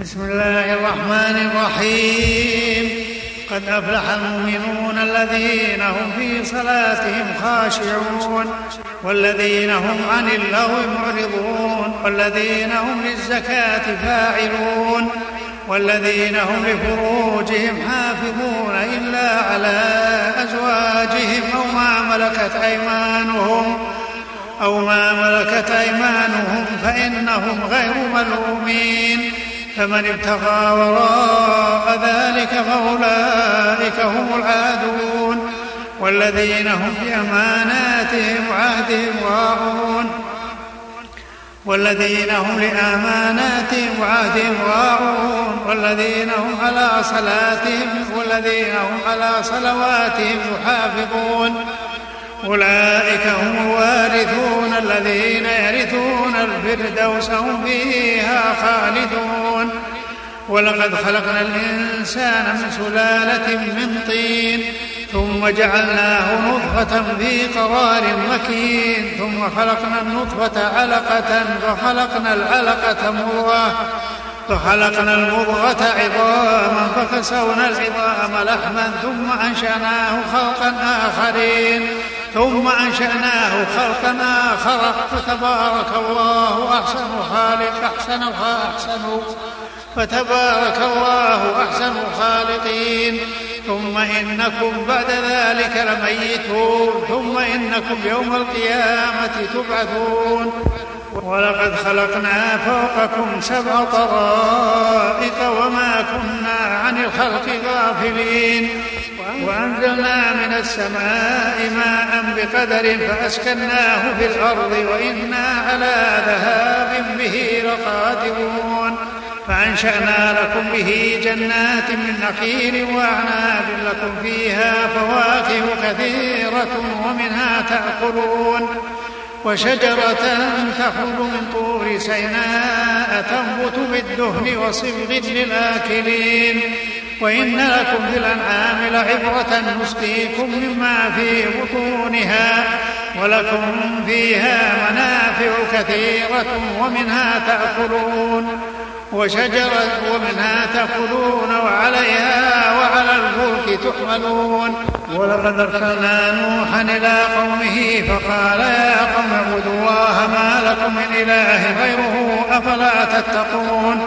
بسم الله الرحمن الرحيم. قد أفلح المؤمنون الذين هم في صلاتهم خاشعون والذين هم عن اللغو معرضون والذين هم للزكاة فاعلون والذين هم لفروجهم حافظون إلا على أزواجهم أو ما ملكت أيمانهم. أو ما ملكت أيمانهم فإنهم غير ملومين. فمن ابتغى وراء ذلك فأولئك هم العادون والذين هم بأماناتهم وعهدهم راعون والذين هم لأماناتهم وعهدهم راعون والذين هم على صلاتهم والذين هم على صلواتهم يحافظون أولئك هم الوارثون الذين يرثون الفردوس هم فيها خالدون. ولقد خلقنا الإنسان من سلالة من طين ثم جعلناه نطفة في قرار مكين ثم خلقنا النطفة علقة فخلقنا العلقة مضغة فخلقنا المضغة عظاما فكسونا العظام لحما ثم أنشأناه خلقا آخرين. ثم أنشأناه خلقا آخر. فتبارك الله أحسن الخالق أحسن أحسن فتبارك الله أحسن الخالقين ثم إنكم بعد ذلك لميتون. ثم إنكم يوم القيامة تبعثون. ولقد خلقنا فوقكم سبع طرائق وما كنا الخلق غافلين. وأنزلنا من السماء ماء بقدر فأسكناه في الأرض وإنا على ذهاب به لقادرون. فأنشأنا لكم به جنات من نخيل وأعناب لكم فيها فواكه كثيرة ومنها تأكلون. وشجرة تخرج من طور سيناء تنبت بالدهن وصبغ للآكلين. وإن لكم في الأنعام لعبرة نسقيكم مما في بطونها ولكم فيها منافع كثيرة ومنها تأكلون وشجرة ومنها تأكلون وعليها وعلى الفلك تحملون ولقد أرسلنا نوحا إلى قومه فقال يا قوم اعبدوا الله ما لكم من إله غيره أفلا تتقون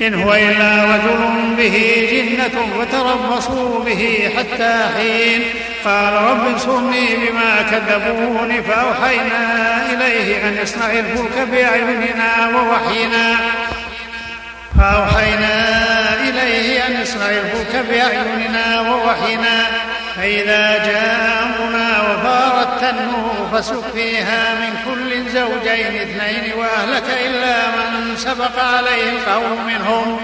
إن هو إلا رجل به جنة وتربصوا به حتى حين. قال رب انصرني بما كذبوني فأوحينا إليه أن يصنع الفلك بأعيننا ووحينا. فأوحينا إليه أن يصنع الفلك بأعيننا ووحينا. فإذا جاء أمرنا وفارت النور فاسلك فيها من كل زوجين اثنين وأهلك إلا من سبق عليه القول منهم.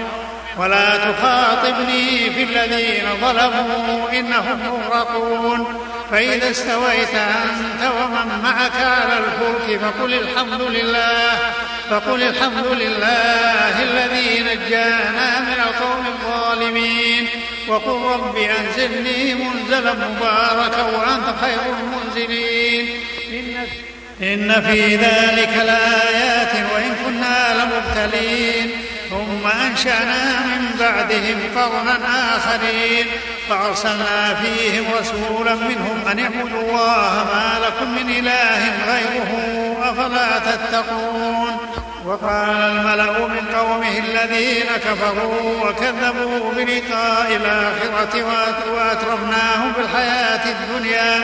ولا تخاطبني في الذين ظلموا إنهم مغرقون. فإذا استويت أنت ومن معك على الفلك فقل الحمد لله. فقل الحمد لله الذي نجانا من القوم الظالمين. وقل رب أنزلني منزلا مباركا وأنت خير المنزلين. إن في ذلك لآيات وإن كنا لمبتلين. ثم أنشأنا من بعدهم قرنا آخرين. فأرسلنا فيهم رسولا منهم أن اعبدوا الله ما لكم من إله غيره أفلا تتقون. وقال الملأ من قومه الذين كفروا وكذبوا بلقاء الآخرة وأترفناهم في الحياة الدنيا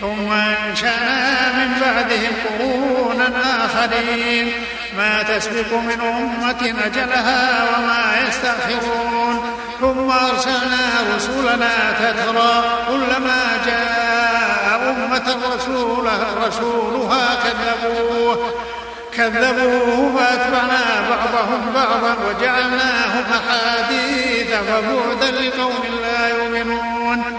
ثم أنشأنا من بعدهم قرونا آخرين. ما تسبق من أمة أجلها وما يستأخرون. ثم أرسلنا رسلنا تترى كلما جاء أمة رسولها رسولها كذبوه. كذبوه فأتبعنا بعضهم بعضا وجعلناهم أحاديث فبعدا لقوم لا يؤمنون.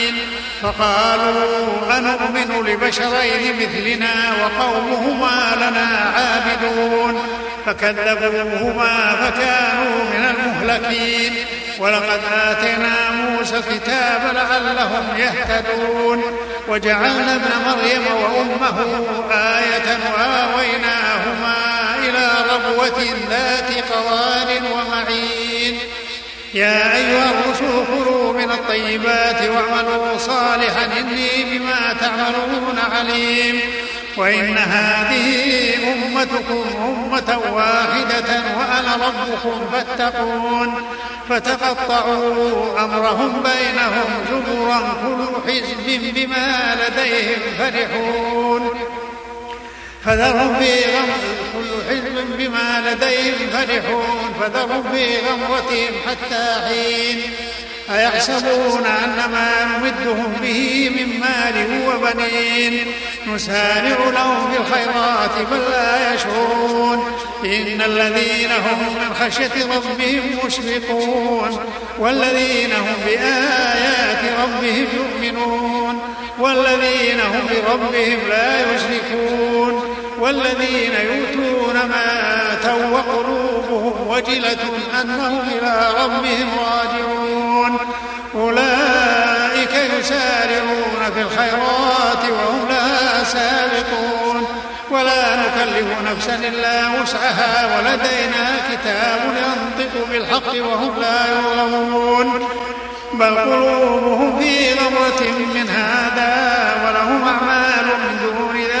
فقالوا أنؤمن لبشرين مثلنا وقومهما لنا عابدون فكذبوهما فكانوا من المهلكين ولقد آتينا موسى الكتاب لعلهم يهتدون وجعلنا ابن مريم وأمه آية وآويناهما إلى ربوة ذات قرار ومعين يا أيها الرسل كلوا من الطيبات واعملوا صالحا إني بما تعملون عليم وإن هذه أمتكم أمة واحدة وأنا ربكم فاتقون فتقطعوا أمرهم بينهم زبرا كل حزب بما لديهم فرحون فذرهم في غمر كل حزب بما لديهم فرحون فذرهم في غمرتهم حتى حين. أيحسبون أن ما نمدهم به من مال وبنين. نسارع لهم في الخيرات بل لا يشعرون. إن الذين هم من خشية ربهم مشفقون. والذين هم بآيات ربهم يؤمنون. والذين هم بربهم لا يشركون. والذين يؤتون ما آتوا وقلوبهم وجلة أنهم إلى ربهم راجعون. أولئك يسارعون في الخيرات وهم لها سابقون. ولا نكلف نفسا إلا وسعها ولدينا كتاب ينطق بالحق وهم لا يظلمون. بل قلوبهم في غمرة من هذا ولهم أعمال من دون ذلك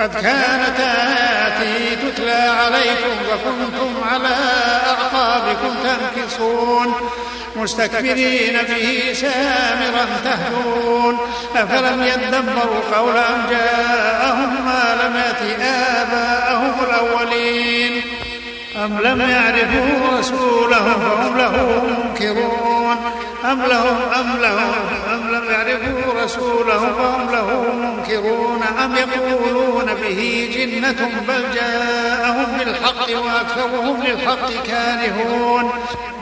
قد كانت آياتي تتلى عليكم وكنتم على أعقابكم تنكصون مستكبرين به سامرا تهجرون. أفلم يدبروا قول أم جاءهم ما لم يأت آباءهم الأولين. أم لم يعرفوا رسولهم فهم له منكرون. أم لهم أم لهم أم لم يعرفوا رسولهم فهم له منكرون أم يقولون به جنة بل جاءهم بالحق وأكثرهم للحق كارهون.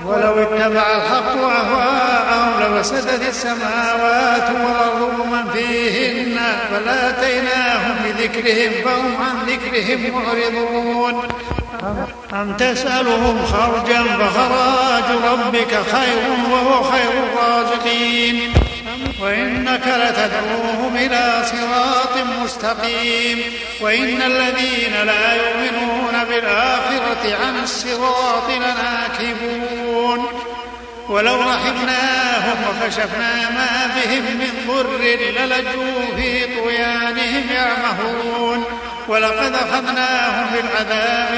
ولو اتبع الحق أهواءهم لفسدت السماوات والأرض ومن فيهن فلاتيناهم بذكرهم فهم عن ذكرهم معرضون. أم تسألهم خرجا فخراج ربك خير وهو خير الرازقين. وإنك لتدعوهم إلى صراط مستقيم. وإن الذين لا يؤمنون بالآخرة عن الصراط لناكبون. ولو رحمناهم وكشفنا ما بهم من ضر للجوا في طغيانهم يعمهون. ولقد أخذناهم بالعذاب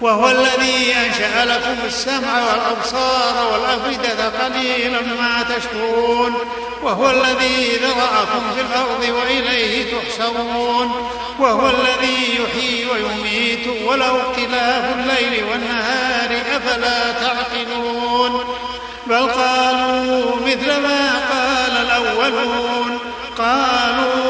وهو الذي أنشأ لكم السمع والأبصار والأفئدة قليلا ما تشكرون. وهو الذي ذرأكم في الأرض وإليه تحشرون. وهو الذي يحيي ويميت وله اختلاف الليل والنهار أفلا تعقلون. بل قالوا مثل ما قال يعملون قالوا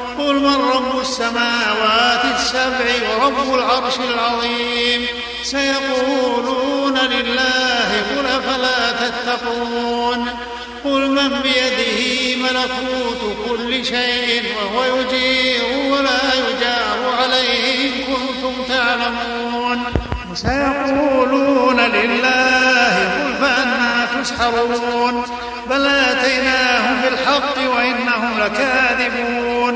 من رب السماوات السبع ورب العرش العظيم. سيقولون لله قل أفلا تتقون. قل من بيده ملكوت كل شيء وهو يجير ولا يجار عليه إن كنتم تعلمون. سيقولون لله قل فأنا تسحرون. بل آتيناهم بالحق وإنهم لكاذبون.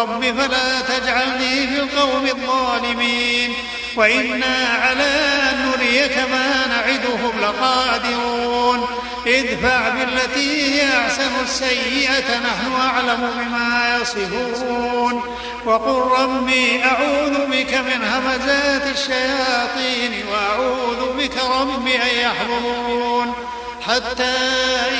رب فلا تجعلني في القوم الظالمين وإنا على أن نريك ما نعدهم لقادرون ادفع بالتي هي أحسن السيئة نحن أعلم بما يصفون. وقل ربي أعوذ بك من همزات الشياطين وأعوذ بك رب أن يحضرون. حتى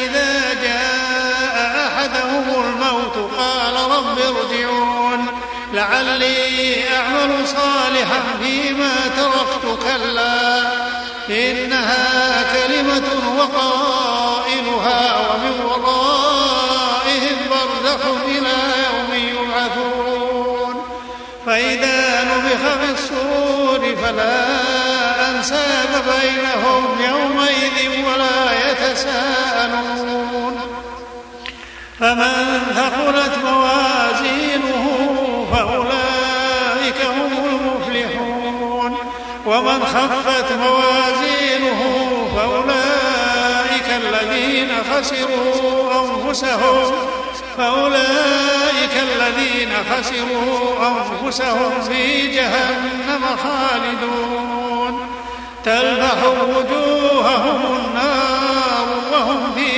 إذا جاء أحدهم الموت قال رب ارجعون. لعلي أعمل صالحا فيما تركت كلا. إنها كلمة وقائلها ومن ورائهم برزخ إلى يوم يبعثون. فإذا نفخ في الصور فلا أنساب بينهم. فمن ثقلت موازينه فأولئك هم المفلحون. ومن خفت موازينه فأولئك الذين خسروا أنفسهم. فأولئك الذين خسروا أنفسهم في جهنم خالدون. تلفح وجوههم النار وهم فيها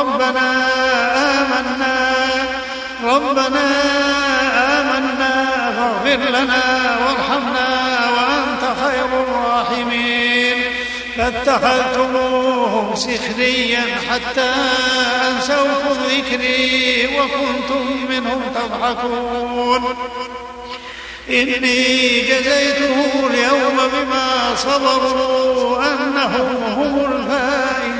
ربنا آمنا. ربنا آمنا. فاغفر لنا وارحمنا وأنت خير الراحمين. فاتخذتموهم سخريا حتى أنسوكم ذكري وكنتم منهم تضحكون. إني جزيته اليوم بما صبروا أنهم هم الفائزون.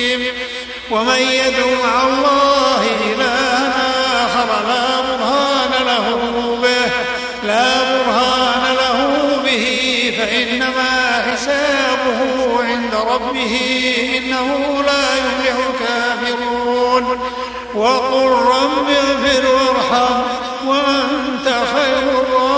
الكريم ومن يدعو مع الله إلها آخر لا برهان له به. لا برهان له به فإنما حسابه عند ربه إنه لا يفلح الكافرون. وقل رب اغفر وارحم وأنت خير الراحمين